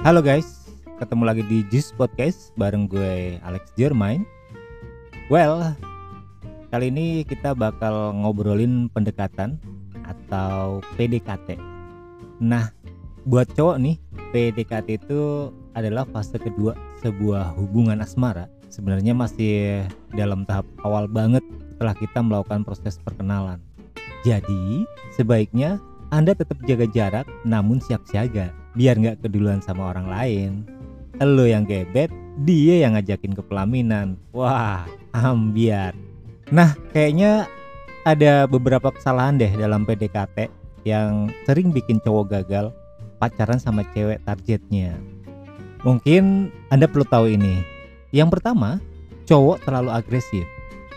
Halo guys, ketemu lagi di Juice Podcast bareng gue Alex Jermain. Well, kali ini kita bakal ngobrolin pendekatan atau PDKT. Nah, buat cowok nih, PDKT itu adalah fase kedua sebuah hubungan asmara. Sebenarnya masih dalam tahap awal banget setelah kita melakukan proses perkenalan. Jadi, sebaiknya Anda tetap jaga jarak namun siap siaga biar nggak keduluan sama orang lain. Lo yang gebet, dia yang ngajakin ke pelaminan. Wah, ambiar. Nah, kayaknya ada beberapa kesalahan deh dalam PDKT yang sering bikin cowok gagal pacaran sama cewek targetnya. Mungkin Anda perlu tahu ini. Yang pertama, cowok terlalu agresif.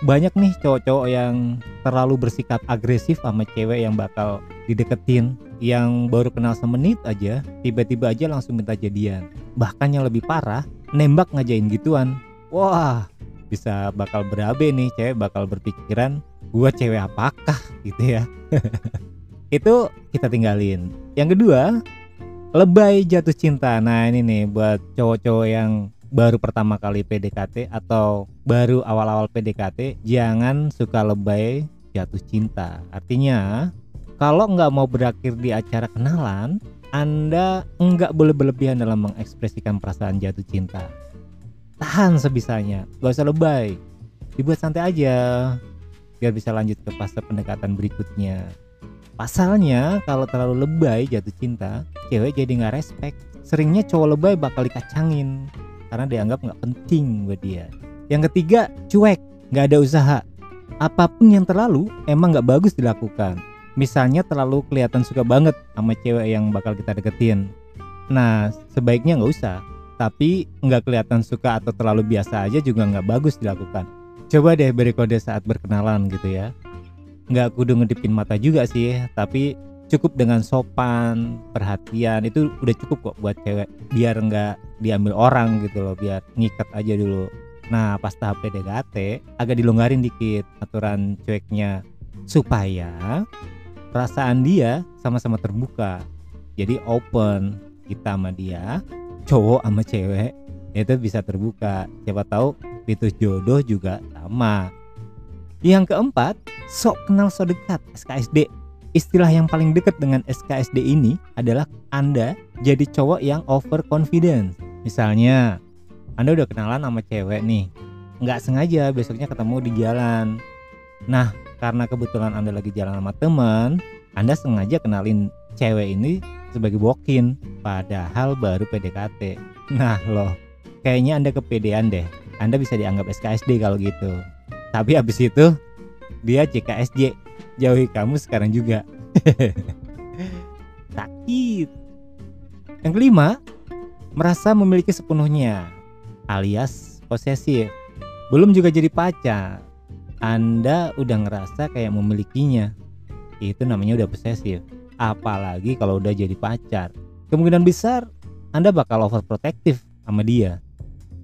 Banyak nih cowok-cowok yang terlalu bersikap agresif sama cewek yang bakal dideketin yang baru kenal semenit aja tiba-tiba aja langsung minta jadian. Bahkan yang lebih parah nembak ngajain gituan. Wah bisa bakal berabe nih cewek bakal berpikiran gua cewek apakah? gitu ya. Itu kita tinggalin. Yang kedua lebay jatuh cinta. Nah ini nih buat cowok-cowok yang baru pertama kali PDKT atau baru awal-awal PDKT jangan suka lebay jatuh cinta artinya kalau nggak mau berakhir di acara kenalan, Anda nggak boleh berlebihan dalam mengekspresikan perasaan jatuh cinta. Tahan sebisanya, gak usah lebay. Dibuat santai aja, biar bisa lanjut ke fase pendekatan berikutnya. Pasalnya, kalau terlalu lebay jatuh cinta, cewek jadi nggak respect. Seringnya cowok lebay bakal dikacangin, karena dianggap nggak penting buat dia. Yang ketiga, cuek, nggak ada usaha. Apa pun yang terlalu, emang nggak bagus dilakukan. Misalnya terlalu kelihatan suka banget sama cewek yang bakal kita deketin. Nah sebaiknya nggak usah. Tapi nggak kelihatan suka atau terlalu biasa aja juga nggak bagus dilakukan. Coba deh beri kode saat berkenalan gitu ya. Nggak kudu ngedipin mata juga sih tapi cukup dengan sopan perhatian. Itu udah cukup kok buat cewek. Biar nggak diambil orang gitu loh biar ngikat aja dulu nah pas tahap PDKT agak dilonggarin dikit aturan cueknya. Supaya perasaan dia sama-sama terbuka. Jadi open kita sama dia cowok sama cewek itu bisa terbuka. Siapa tahu itu jodoh juga sama. Yang keempat sok kenal sok dekat SKSD istilah yang paling dekat dengan SKSD ini adalah Anda jadi cowok yang over confidence. Misalnya Anda udah kenalan sama cewek nih nggak sengaja besoknya ketemu di jalan nah karena kebetulan Anda lagi jalan sama teman, Anda sengaja kenalin cewek ini sebagai bokin, padahal baru PDKT. Nah loh, kayaknya Anda kepedean deh. Anda bisa dianggap SKSD kalau gitu. Tapi habis itu dia CKSJ, jauhi kamu sekarang juga. Sakit. Yang kelima, merasa memiliki sepenuhnya, alias posesif. Belum juga jadi pacar, anda udah ngerasa kayak memilikinya. Itu namanya udah posesif. Apalagi kalau udah jadi pacar. Kemungkinan besar Anda bakal overprotective sama dia.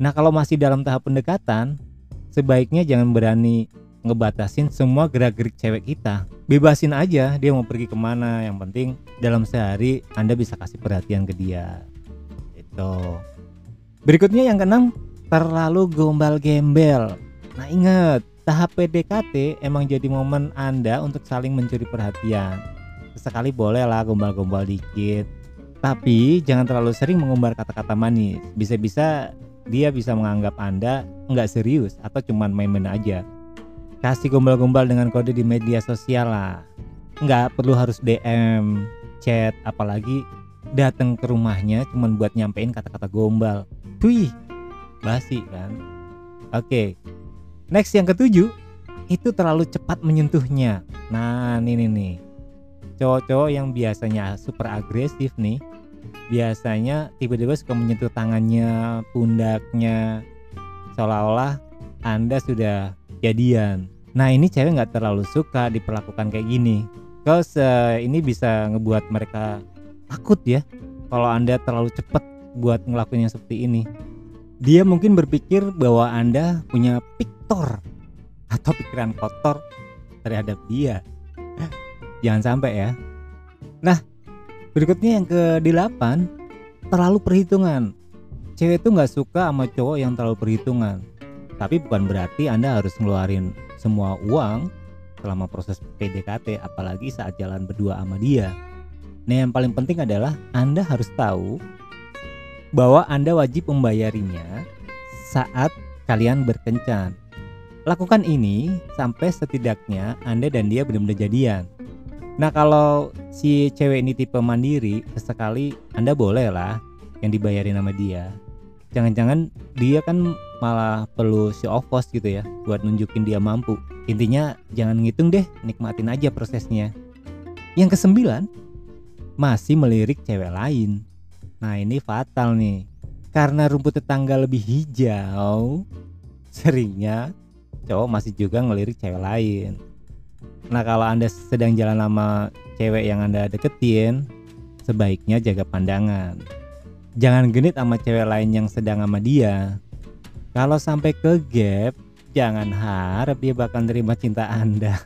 Nah kalau masih dalam tahap pendekatan, sebaiknya jangan berani ngebatasin semua gerak-gerik cewek kita. Bebasin aja dia mau pergi ke mana. Yang penting dalam sehari Anda bisa kasih perhatian ke dia. Itu. Berikutnya yang keenam, terlalu gombal gembel. Nah ingat, tahap PDKT emang jadi momen Anda untuk saling mencuri perhatian. Sekali boleh lah gombal-gombal dikit. Tapi jangan terlalu sering mengumbar kata-kata manis. Bisa-bisa dia bisa menganggap Anda nggak serius atau cuma main-main aja. Kasih gombal-gombal dengan kode di media sosial lah. Nggak perlu harus DM, chat, apalagi datang ke rumahnya cuma buat nyampein kata-kata gombal. Wih, basi kan? Oke, Next yang ketujuh itu terlalu cepat menyentuhnya. Nah ini nih cowok-cowok yang biasanya super agresif nih biasanya tiba-tiba suka menyentuh tangannya, pundaknya seolah-olah anda sudah jadian. Nah ini cewek nggak terlalu suka diperlakukan kayak gini. Cause uh, ini bisa ngebuat mereka takut ya kalau anda terlalu cepat buat ngelakuin yang seperti ini. Dia mungkin berpikir bahwa anda punya pick kotor atau pikiran kotor terhadap dia. Jangan sampai ya. Nah, berikutnya yang ke-8, terlalu perhitungan. Cewek tuh nggak suka sama cowok yang terlalu perhitungan. Tapi bukan berarti Anda harus ngeluarin semua uang selama proses PDKT apalagi saat jalan berdua sama dia. Nah, yang paling penting adalah Anda harus tahu bahwa Anda wajib membayarinya saat kalian berkencan. Lakukan ini sampai setidaknya Anda dan dia benar-benar jadian. Nah kalau si cewek ini tipe mandiri, sesekali Anda boleh lah yang dibayarin sama dia. Jangan-jangan dia kan malah perlu off cost gitu ya buat nunjukin dia mampu. Intinya jangan ngitung deh, nikmatin aja prosesnya. Yang kesembilan, masih melirik cewek lain. Nah ini fatal nih. Karena rumput tetangga lebih hijau, seringnya cowok masih juga ngelirik cewek lain Nah kalau anda sedang jalan sama cewek yang anda deketin, sebaiknya jaga pandangan. Jangan genit sama cewek lain yang sedang sama dia. Kalau sampai ke gap, jangan harap dia bakal terima cinta anda.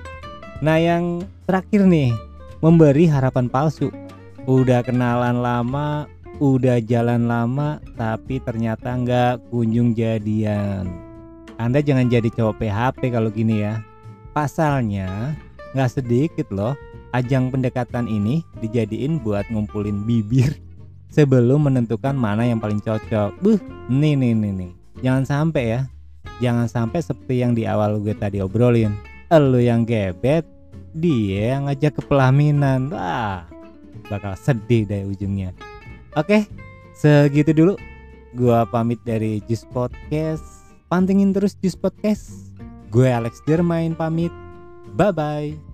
nah yang terakhir nih, memberi harapan palsu. Udah kenalan lama, udah jalan lama, tapi ternyata nggak kunjung jadian. Anda jangan jadi cowok PHP kalau gini ya Pasalnya, nggak sedikit loh ajang pendekatan ini dijadiin buat ngumpulin bibir sebelum menentukan mana yang paling cocok. Buh, nih nih nih nih. Jangan sampai ya. Jangan sampai seperti yang di awal gue tadi obrolin. Elu yang gebet, dia yang ngajak ke pelaminan. Wah, bakal sedih deh ujungnya. Oke, segitu dulu. Gua pamit dari Jus Podcast. Pantengin terus Jus Podcast Gue Alex Dermain pamit. Bye bye.